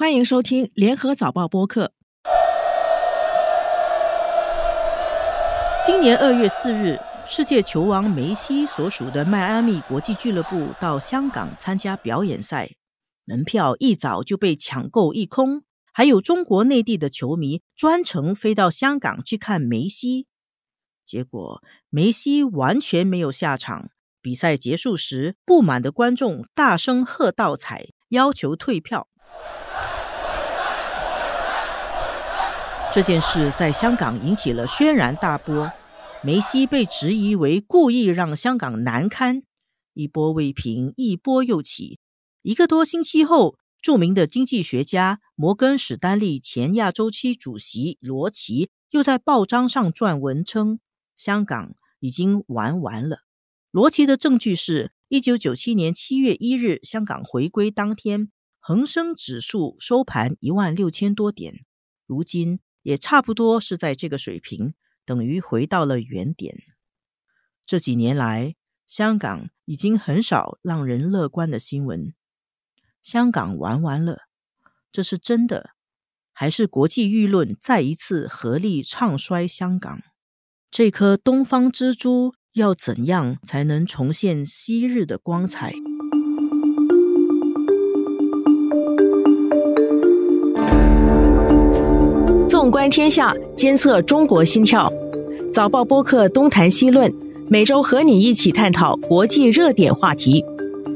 欢迎收听联合早报播客。今年二月四日，世界球王梅西所属的迈阿密国际俱乐部到香港参加表演赛，门票一早就被抢购一空，还有中国内地的球迷专程飞到香港去看梅西。结果，梅西完全没有下场。比赛结束时，不满的观众大声喝倒彩，要求退票。这件事在香港引起了轩然大波，梅西被质疑为故意让香港难堪，一波未平，一波又起。一个多星期后，著名的经济学家摩根史丹利前亚洲区主席罗奇又在报章上撰文称，香港已经玩完了。罗奇的证据是，一九九七年七月一日香港回归当天，恒生指数收盘一万六千多点，如今。也差不多是在这个水平，等于回到了原点。这几年来，香港已经很少让人乐观的新闻。香港玩完了，这是真的，还是国际舆论再一次合力唱衰香港？这颗东方之珠要怎样才能重现昔日的光彩？观天下，监测中国心跳。早报播客东谈西论，每周和你一起探讨国际热点话题。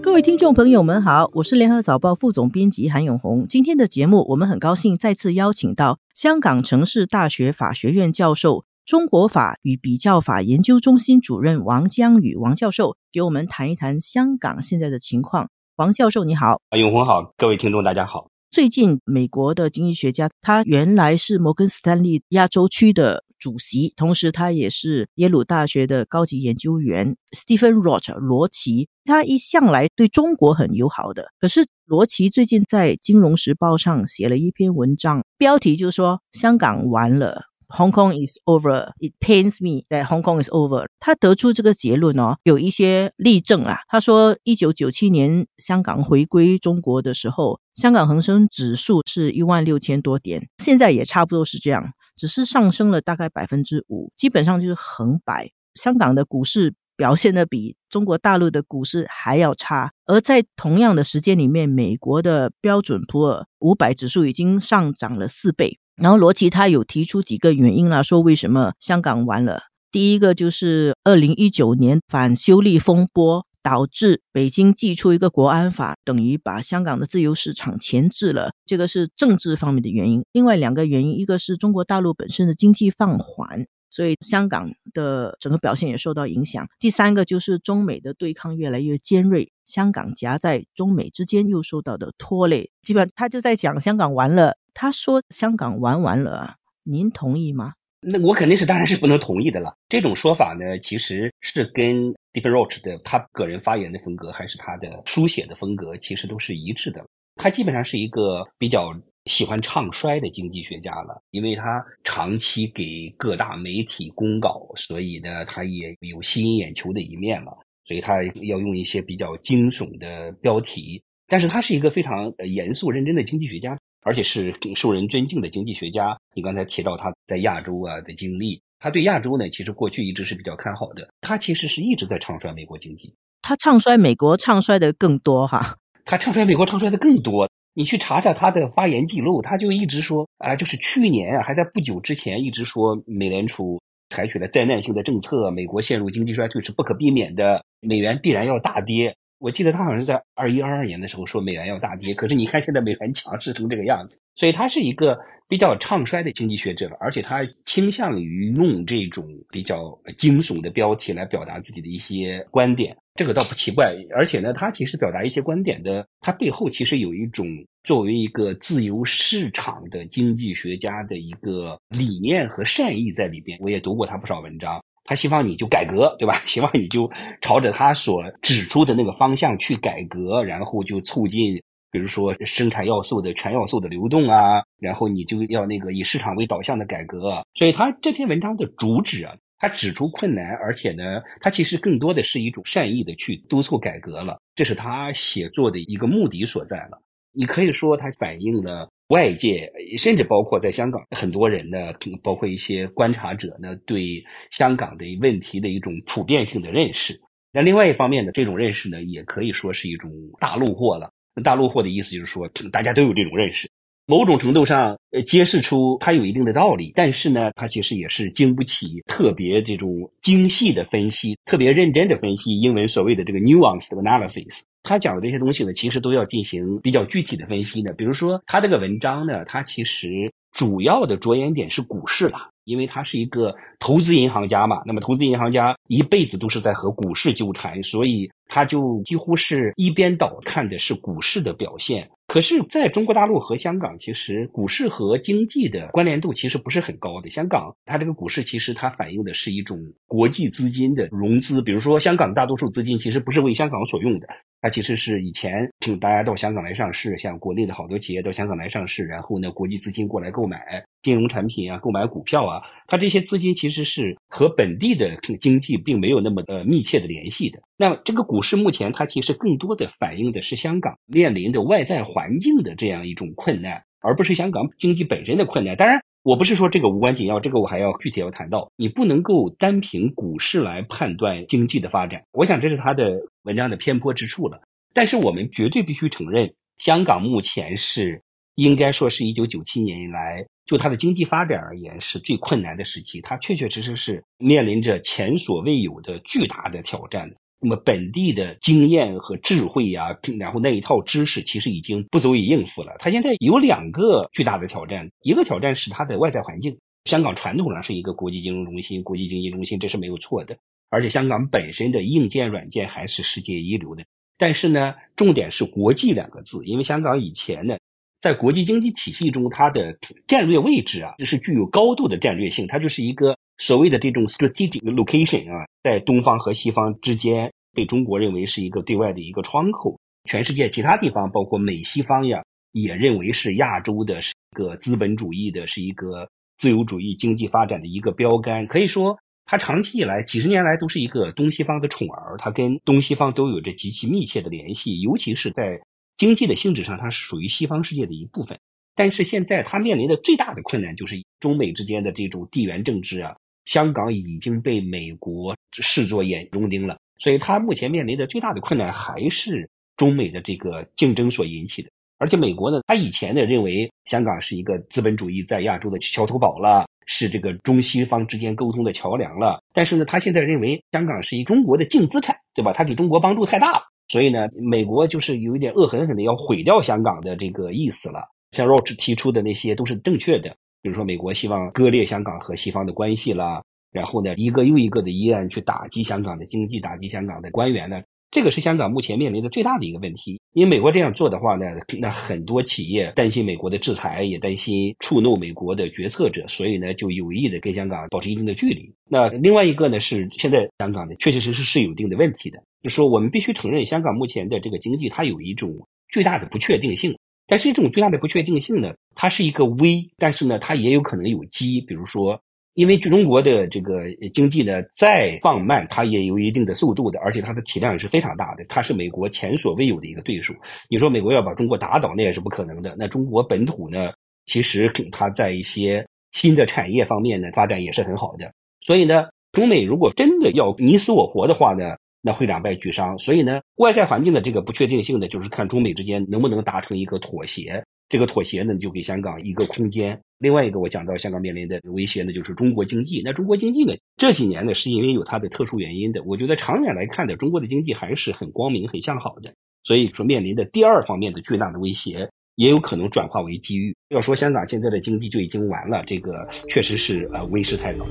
各位听众朋友们好，我是联合早报副总编辑韩永红。今天的节目，我们很高兴再次邀请到香港城市大学法学院教授、中国法与比较法研究中心主任王江宇王教授，给我们谈一谈香港现在的情况。王教授你好，永红好，各位听众大家好。最近，美国的经济学家，他原来是摩根斯坦利亚洲区的主席，同时他也是耶鲁大学的高级研究员。Stephen Roach 罗奇，他一向来对中国很友好的。可是罗奇最近在《金融时报》上写了一篇文章，标题就是说香港完了。Hong Kong is over. It pains me that Hong Kong is over. 他得出这个结论哦，有一些例证啊。他说，一九九七年香港回归中国的时候，香港恒生指数是一万六千多点，现在也差不多是这样，只是上升了大概百分之五，基本上就是横摆。香港的股市表现的比中国大陆的股市还要差，而在同样的时间里面，美国的标准普尔五百指数已经上涨了四倍。然后罗奇他有提出几个原因啦，说为什么香港完了？第一个就是二零一九年反修例风波导致北京寄出一个国安法，等于把香港的自由市场钳制了，这个是政治方面的原因。另外两个原因，一个是中国大陆本身的经济放缓，所以香港的整个表现也受到影响。第三个就是中美的对抗越来越尖锐，香港夹在中美之间又受到的拖累。基本他就在讲香港完了。他说：“香港玩完了，您同意吗？”那我肯定是当然是不能同意的了。这种说法呢，其实是跟 Stephen Roach 的他个人发言的风格，还是他的书写的风格，其实都是一致的。他基本上是一个比较喜欢唱衰的经济学家了，因为他长期给各大媒体公稿，所以呢，他也有吸引眼球的一面了。所以他要用一些比较惊悚的标题，但是他是一个非常严肃认真的经济学家。而且是受人尊敬的经济学家。你刚才提到他在亚洲啊的经历，他对亚洲呢，其实过去一直是比较看好的。他其实是一直在唱衰美国经济，他唱衰美国，唱衰的更多哈。他唱衰美国，唱衰的更多。你去查查他的发言记录，他就一直说啊，就是去年啊，还在不久之前一直说美联储采取了灾难性的政策，美国陷入经济衰退是不可避免的，美元必然要大跌。我记得他好像是在二一二二年的时候说美元要大跌，可是你看现在美元强势成这个样子，所以他是一个比较唱衰的经济学者，而且他倾向于用这种比较惊悚的标题来表达自己的一些观点，这个倒不奇怪。而且呢，他其实表达一些观点的，他背后其实有一种作为一个自由市场的经济学家的一个理念和善意在里边。我也读过他不少文章。他希望你就改革，对吧？希望你就朝着他所指出的那个方向去改革，然后就促进，比如说生产要素的全要素的流动啊，然后你就要那个以市场为导向的改革。所以他这篇文章的主旨啊，他指出困难，而且呢，他其实更多的是一种善意的去督促改革了，这是他写作的一个目的所在了。你可以说它反映了外界，甚至包括在香港很多人呢，包括一些观察者呢，对香港的问题的一种普遍性的认识。那另外一方面呢，这种认识呢，也可以说是一种大陆货了。大陆货的意思就是说，大家都有这种认识。某种程度上，呃，揭示出它有一定的道理，但是呢，它其实也是经不起特别这种精细的分析、特别认真的分析。英文所谓的这个 nuanced analysis，他讲的这些东西呢，其实都要进行比较具体的分析的。比如说，他这个文章呢，他其实主要的着眼点是股市啦，因为他是一个投资银行家嘛。那么，投资银行家一辈子都是在和股市纠缠，所以他就几乎是一边倒看的是股市的表现。可是，在中国大陆和香港，其实股市和经济的关联度其实不是很高的。香港它这个股市其实它反映的是一种国际资金的融资，比如说香港大多数资金其实不是为香港所用的，它其实是以前请大家到香港来上市，像国内的好多企业到香港来上市，然后呢国际资金过来购买金融产品啊，购买股票啊，它这些资金其实是和本地的经济并没有那么的密切的联系的。那这个股市目前它其实更多的反映的是香港面临的外在环环境的这样一种困难，而不是香港经济本身的困难。当然，我不是说这个无关紧要，这个我还要具体要谈到。你不能够单凭股市来判断经济的发展，我想这是他的文章的偏颇之处了。但是我们绝对必须承认，香港目前是应该说是一九九七年以来就它的经济发展而言是最困难的时期，它确确实实是面临着前所未有的巨大的挑战。那么本地的经验和智慧呀，然后那一套知识其实已经不足以应付了。它现在有两个巨大的挑战，一个挑战是它的外在环境。香港传统上是一个国际金融中心、国际经济中心，这是没有错的。而且香港本身的硬件、软件还是世界一流的。但是呢，重点是“国际”两个字，因为香港以前呢，在国际经济体系中，它的战略位置啊，就是具有高度的战略性，它就是一个所谓的这种 strategic location 啊，在东方和西方之间。被中国认为是一个对外的一个窗口，全世界其他地方，包括美西方呀，也认为是亚洲的是一个资本主义的，是一个自由主义经济发展的一个标杆。可以说，它长期以来几十年来都是一个东西方的宠儿，它跟东西方都有着极其密切的联系，尤其是在经济的性质上，它是属于西方世界的一部分。但是现在它面临的最大的困难就是中美之间的这种地缘政治啊，香港已经被美国视作眼中钉了。所以，他目前面临的最大的困难还是中美的这个竞争所引起的。而且，美国呢，他以前呢认为香港是一个资本主义在亚洲的桥头堡了，是这个中西方之间沟通的桥梁了。但是呢，他现在认为香港是一中国的净资产，对吧？他给中国帮助太大了，所以呢，美国就是有一点恶狠狠的要毁掉香港的这个意思了。像 Roach 提出的那些都是正确的，比如说美国希望割裂香港和西方的关系啦。然后呢，一个又一个的议案去打击香港的经济，打击香港的官员呢？这个是香港目前面临的最大的一个问题。因为美国这样做的话呢，那很多企业担心美国的制裁，也担心触怒美国的决策者，所以呢，就有意的跟香港保持一定的距离。那另外一个呢，是现在香港的确确实实是有一定的问题的，就说我们必须承认，香港目前的这个经济它有一种巨大的不确定性。但是这种巨大的不确定性呢，它是一个危，但是呢，它也有可能有机，比如说。因为中国的这个经济呢再放慢，它也有一定的速度的，而且它的体量也是非常大的，它是美国前所未有的一个对手。你说美国要把中国打倒，那也是不可能的。那中国本土呢，其实它在一些新的产业方面呢发展也是很好的。所以呢，中美如果真的要你死我活的话呢，那会两败俱伤。所以呢，外在环境的这个不确定性呢，就是看中美之间能不能达成一个妥协。这个妥协呢，就给香港一个空间。另外一个，我讲到香港面临的威胁呢，就是中国经济。那中国经济呢，这几年呢，是因为有它的特殊原因的。我觉得长远来看的，中国的经济还是很光明、很向好的。所以说，面临的第二方面的巨大的威胁，也有可能转化为机遇。要说香港现在的经济就已经完了，这个确实是呃为时太早。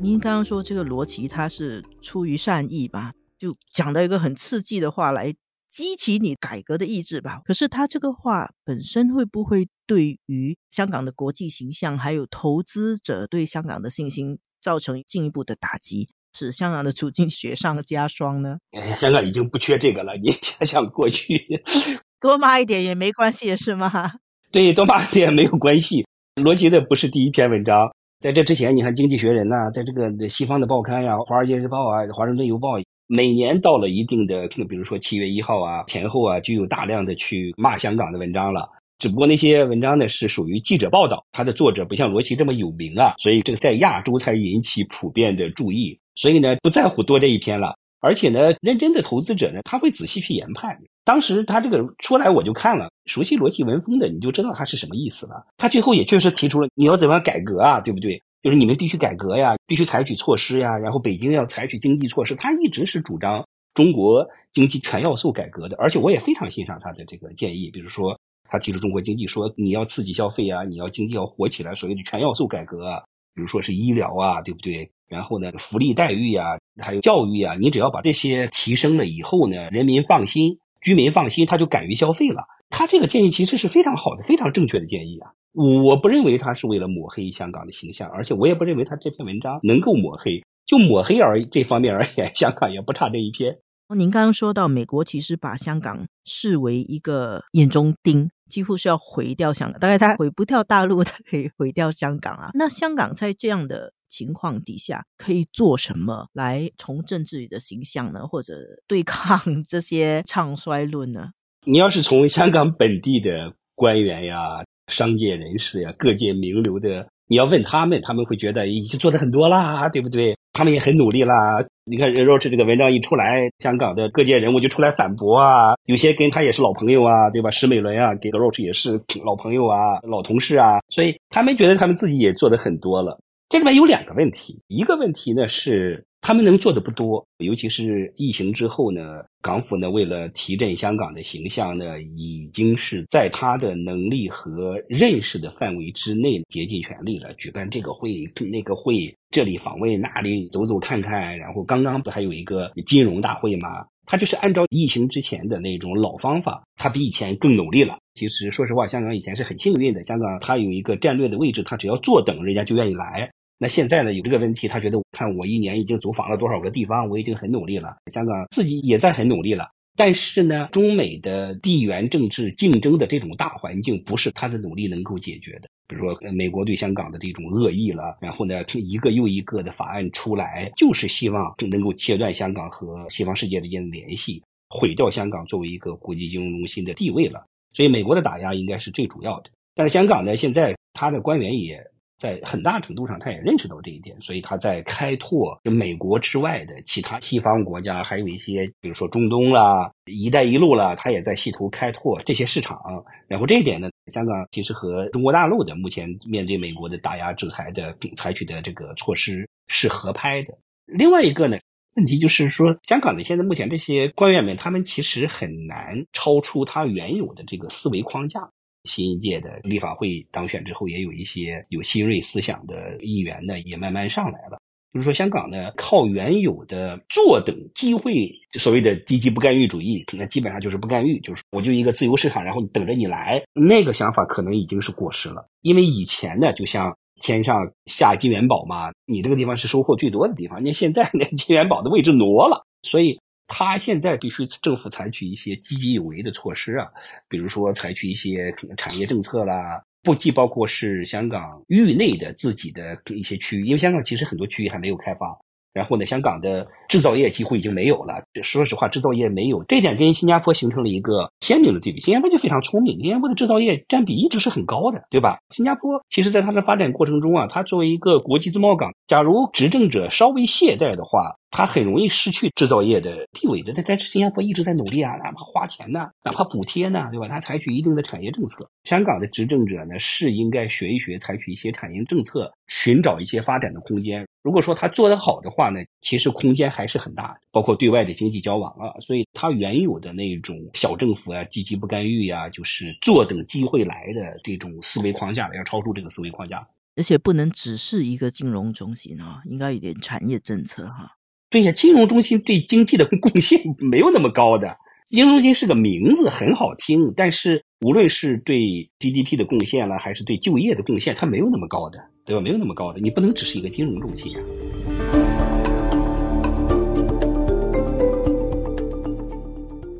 您刚刚说这个罗琦他是出于善意吧？就讲到一个很刺激的话来激起你改革的意志吧。可是他这个话本身会不会对于香港的国际形象，还有投资者对香港的信心造成进一步的打击，使香港的处境雪上加霜呢？哎，香港已经不缺这个了。你 想想过去，多骂一点也没关系，是吗？对，多骂一点没有关系。罗辑的不是第一篇文章，在这之前，你看《经济学人》呐，在这个西方的报刊呀，《华尔街日报》啊，《华盛顿邮报》。每年到了一定的，比如说七月一号啊前后啊，就有大量的去骂香港的文章了。只不过那些文章呢是属于记者报道，他的作者不像罗琦这么有名啊，所以这个在亚洲才引起普遍的注意。所以呢，不在乎多这一篇了。而且呢，认真的投资者呢，他会仔细去研判。当时他这个出来，我就看了，熟悉逻辑文风的，你就知道他是什么意思了。他最后也确实提出了你要怎么样改革啊，对不对？就是你们必须改革呀，必须采取措施呀，然后北京要采取经济措施。他一直是主张中国经济全要素改革的，而且我也非常欣赏他的这个建议。比如说，他提出中国经济说你要刺激消费啊，你要经济要活起来，所谓的全要素改革，比如说是医疗啊，对不对？然后呢，福利待遇呀，还有教育啊，你只要把这些提升了以后呢，人民放心，居民放心，他就敢于消费了。他这个建议其实是非常好的，非常正确的建议啊。我不认为他是为了抹黑香港的形象，而且我也不认为他这篇文章能够抹黑。就抹黑而这方面而言，香港也不差这一篇。您刚刚说到，美国其实把香港视为一个眼中钉，几乎是要毁掉香港。大概他毁不掉大陆，他可以毁掉香港啊。那香港在这样的情况底下，可以做什么来重振自己的形象呢？或者对抗 这些唱衰论呢？你要是从香港本地的官员呀、商界人士呀、各界名流的，你要问他们，他们会觉得已经做的很多啦，对不对？他们也很努力啦。你看任 Roach 这个文章一出来，香港的各界人物就出来反驳啊，有些跟他也是老朋友啊，对吧？石美伦啊，给 Roach 也是老朋友啊、老同事啊，所以他们觉得他们自己也做的很多了。这里面有两个问题，一个问题呢是。他们能做的不多，尤其是疫情之后呢，港府呢为了提振香港的形象呢，已经是在他的能力和认识的范围之内竭尽全力了，举办这个会那个会，这里访问那里走走看看，然后刚刚不还有一个金融大会吗？他就是按照疫情之前的那种老方法，他比以前更努力了。其实说实话，香港以前是很幸运的，香港它有一个战略的位置，它只要坐等，人家就愿意来。那现在呢，有这个问题，他觉得看我一年已经走访了多少个地方，我已经很努力了。香港自己也在很努力了，但是呢，中美的地缘政治竞争的这种大环境，不是他的努力能够解决的。比如说，美国对香港的这种恶意了，然后呢，一个又一个的法案出来，就是希望能够切断香港和西方世界之间的联系，毁掉香港作为一个国际金融中心的地位了。所以，美国的打压应该是最主要的。但是，香港呢，现在他的官员也。在很大程度上，他也认识到这一点，所以他在开拓就美国之外的其他西方国家，还有一些，比如说中东啦、一带一路啦，他也在试图开拓这些市场。然后这一点呢，香港其实和中国大陆的目前面对美国的打压制裁的采取的这个措施是合拍的。另外一个呢，问题就是说，香港的现在目前这些官员们，他们其实很难超出他原有的这个思维框架。新一届的立法会当选之后，也有一些有新锐思想的议员呢，也慢慢上来了。就是说，香港呢，靠原有的坐等机会，所谓的低级不干预主义，那基本上就是不干预，就是我就一个自由市场，然后等着你来。那个想法可能已经是过时了，因为以前呢，就像天上下金元宝嘛，你这个地方是收获最多的地方。那现在那金元宝的位置挪了，所以。他现在必须政府采取一些积极有为的措施啊，比如说采取一些产业政策啦，不既包括是香港域内的自己的一些区域，因为香港其实很多区域还没有开发。然后呢，香港的制造业几乎已经没有了。说实话，制造业没有这点跟新加坡形成了一个鲜明的对比。新加坡就非常聪明，新加坡的制造业占比一直是很高的，对吧？新加坡其实在它的发展过程中啊，它作为一个国际自贸港，假如执政者稍微懈怠的话。它很容易失去制造业的地位的，但是新加坡一直在努力啊，哪怕花钱呢，哪怕补贴呢，对吧？它采取一定的产业政策。香港的执政者呢，是应该学一学，采取一些产业政策，寻找一些发展的空间。如果说他做得好的话呢，其实空间还是很大的，包括对外的经济交往啊。所以，他原有的那种小政府啊，积极不干预呀，就是坐等机会来的这种思维框架，要超出这个思维框架，而且不能只是一个金融中心啊，应该有点产业政策哈。对呀，金融中心对经济的贡献 没有那么高的。金融中心是个名字，很好听，但是无论是对 GDP 的贡献了，还是对就业的贡献，它没有那么高的，对吧？没有那么高的，你不能只是一个金融中心呀。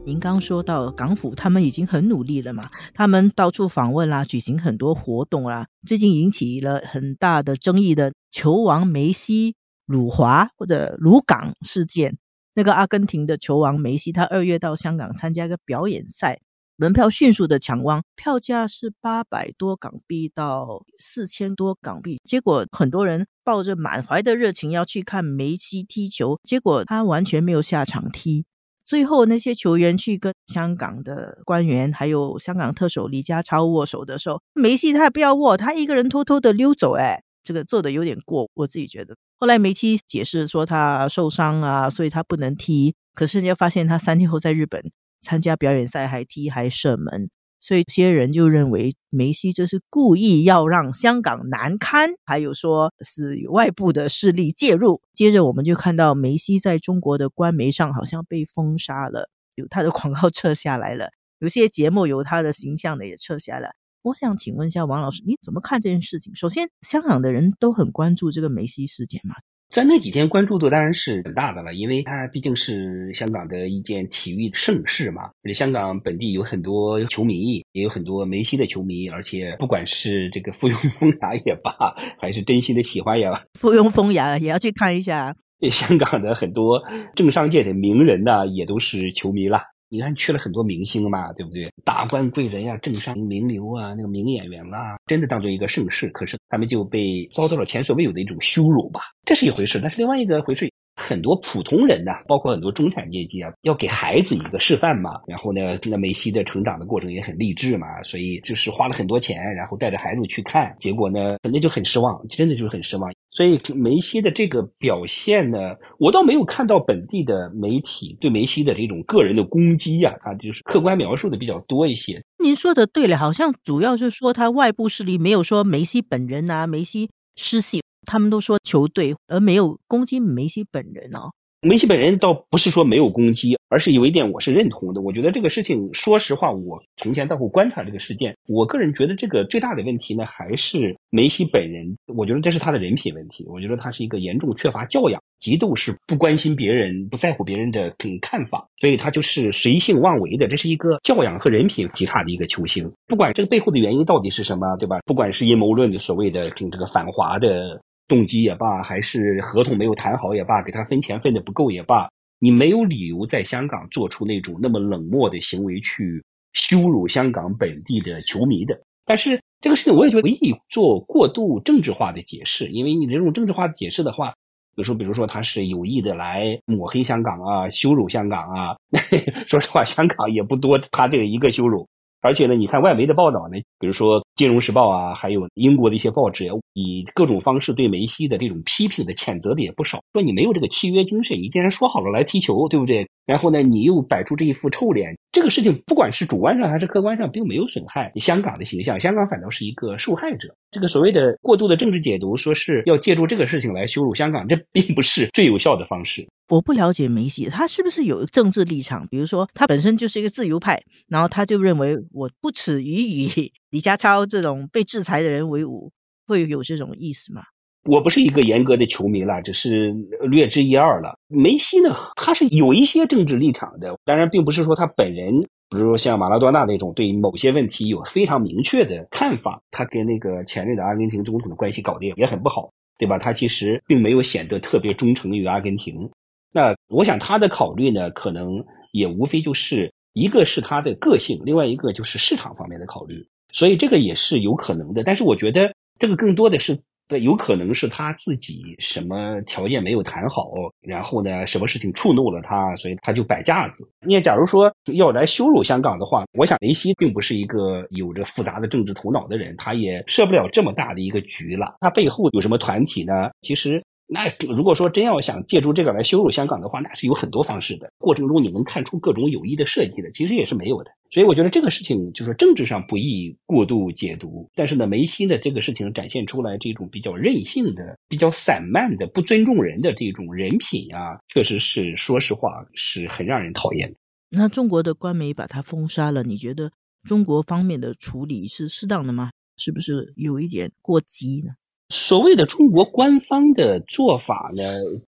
您刚说到港府，他们已经很努力了嘛？他们到处访问啦，举行很多活动啦。最近引起了很大的争议的球王梅西。辱华或者辱港事件，那个阿根廷的球王梅西，他二月到香港参加一个表演赛，门票迅速的抢光，票价是八百多港币到四千多港币。结果很多人抱着满怀的热情要去看梅西踢球，结果他完全没有下场踢。最后那些球员去跟香港的官员还有香港特首李家超握手的时候，梅西他也不要握，他一个人偷偷的溜走。哎，这个做的有点过，我自己觉得。后来梅西解释说他受伤啊，所以他不能踢。可是你又发现他三天后在日本参加表演赛，还踢还射门，所以些人就认为梅西这是故意要让香港难堪，还有说是有外部的势力介入。接着我们就看到梅西在中国的官媒上好像被封杀了，有他的广告 撤下来了，有些节目有他的形象的也撤下来。我想请问一下王老师，你怎么看这件事情？首先，香港的人都很关注这个梅西事件嘛，在那几天关注度当然是很大的了，因为它毕竟是香港的一件体育盛事嘛。而且香港本地有很多球迷，也有很多梅西的球迷，而且不管是这个附庸风雅也罢，还是真心的喜欢也罢，附庸风雅也要去看一下。香港的很多政商界的名人呢，也都是球迷啦。你看去了很多明星嘛，对不对？达官贵人呀，政商名流啊，那个名演员啦，真的当做一个盛世。可是他们就被遭到了前所未有的一种羞辱吧，这是一回事。但是另外一个回事，很多普通人呐，包括很多中产阶级啊，要给孩子一个示范嘛。然后呢，那梅西的成长的过程也很励志嘛，所以就是花了很多钱，然后带着孩子去看，结果呢，肯定就很失望，真的就是很失望。所以梅西的这个表现呢，我倒没有看到本地的媒体对梅西的这种个人的攻击呀，他就是客观描述的比较多一些。您说的对了，好像主要是说他外部势力没有说梅西本人啊，梅西失信，他们都说球队，而没有攻击梅西本人哦。梅西本人倒不是说没有攻击，而是有一点我是认同的。我觉得这个事情，说实话，我从前到后观察这个事件，我个人觉得这个最大的问题呢，还是梅西本人。我觉得这是他的人品问题。我觉得他是一个严重缺乏教养、极度是不关心别人、不在乎别人的看法，所以他就是随性妄为的。这是一个教养和人品极差的一个球星。不管这个背后的原因到底是什么，对吧？不管是阴谋论的所谓的这个反华的。动机也罢，还是合同没有谈好也罢，给他分钱分的不够也罢，你没有理由在香港做出那种那么冷漠的行为去羞辱香港本地的球迷的。但是这个事情我也觉得不宜做过度政治化的解释，因为你这种政治化的解释的话，比如说，比如说他是有意的来抹黑香港啊，羞辱香港啊，说实话，香港也不多他这个一个羞辱。而且呢，你看外媒的报道呢，比如说《金融时报》啊，还有英国的一些报纸，以各种方式对梅西的这种批评的谴责的也不少，说你没有这个契约精神，你既然说好了来踢球，对不对？然后呢，你又摆出这一副臭脸，这个事情不管是主观上还是客观上，并没有损害香港的形象，香港反倒是一个受害者。这个所谓的过度的政治解读，说是要借助这个事情来羞辱香港，这并不是最有效的方式。我不了解梅西，他是不是有政治立场？比如说，他本身就是一个自由派，然后他就认为我不耻于与 李家超这种被制裁的人为伍，会有这种意思吗？我不是一个严格的球迷了，只是略知一二了。梅西呢，他是有一些政治立场的，当然并不是说他本人，比如说像马拉多纳那种对某些问题有非常明确的看法。他跟那个前任的阿根廷总统的关系搞得也很不好，对吧？他其实并没有显得特别忠诚于阿根廷。那我想他的考虑呢，可能也无非就是一个是他的个性，另外一个就是市场方面的考虑，所以这个也是有可能的。但是我觉得这个更多的是。对，有可能是他自己什么条件没有谈好，然后呢，什么事情触怒了他，所以他就摆架子。你假如说要来羞辱香港的话，我想梅西并不是一个有着复杂的政治头脑的人，他也设不了这么大的一个局了。他背后有什么团体呢？其实。那如果说真要想借助这个来羞辱香港的话，那是有很多方式的。过程中你能看出各种有意的设计的，其实也是没有的。所以我觉得这个事情就是政治上不宜过度解读。但是呢，梅西的这个事情展现出来这种比较任性的、比较散漫的、不尊重人的这种人品啊，确实是说实话是很让人讨厌的。那中国的官媒把他封杀了，你觉得中国方面的处理是适当的吗？是不是有一点过激呢？所谓的中国官方的做法呢，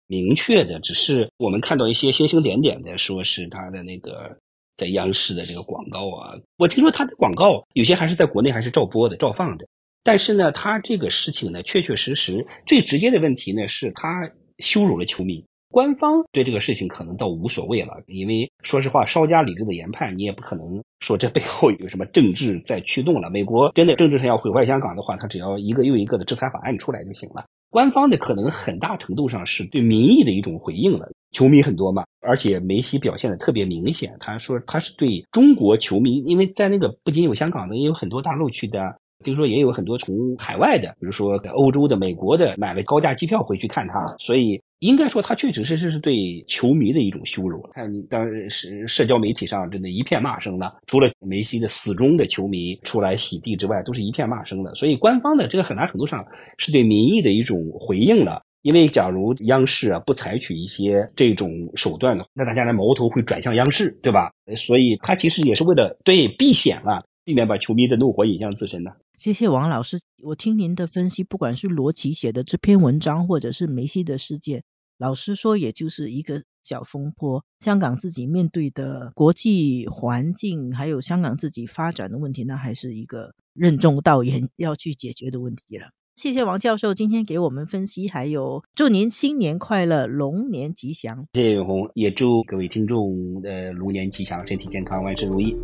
明确的只是我们看到一些星星点点的，说是他的那个在央视的这个广告啊。我听说他的广告有些还是在国内还是照播的、照放的。但是呢，他这个事情呢，确确实实最直接的问题呢，是他羞辱了球迷。官方对这个事情可能倒无所谓了，因为说实话，稍加理智的研判，你也不可能说这背后有什么政治在驱动了。美国真的政治上要毁坏香港的话，他只要一个又一个的制裁法案出来就行了。官方的可能很大程度上是对民意的一种回应了。球迷很多嘛，而且梅西表现的特别明显。他说他是对中国球迷，因为在那个不仅有香港的，也有很多大陆去的。听说也有很多从海外的，比如说在欧洲的、美国的，买了高价机票回去看他，所以应该说他确实是是对球迷的一种羞辱。看你当时社交媒体上真的一片骂声了，除了梅西的死忠的球迷出来洗地之外，都是一片骂声的。所以官方的这个很大程度上是对民意的一种回应了。因为假如央视啊不采取一些这种手段的话，那大家的矛头会转向央视，对吧？所以他其实也是为了对避险了，避免把球迷的怒火引向自身的。谢谢王老师，我听您的分析，不管是罗琦写的这篇文章，或者是梅西的事件，老实说也就是一个小风波。香港自己面对的国际环境，还有香港自己发展的问题，那还是一个任重道远要去解决的问题了。谢谢王教授今天给我们分析，还有祝您新年快乐，龙年吉祥。谢谢永红，也祝各位听众的龙年吉祥，身体健康，万事如意。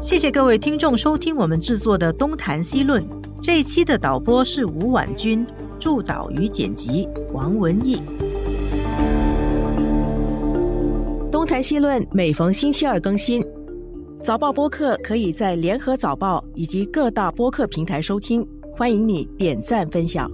谢谢各位听众收听我们制作的《东谈西论》这一期的导播是吴婉君，助导与剪辑王文义。《东台西论》每逢星期二更新，早报播客可以在联合早报以及各大播客平台收听，欢迎你点赞分享。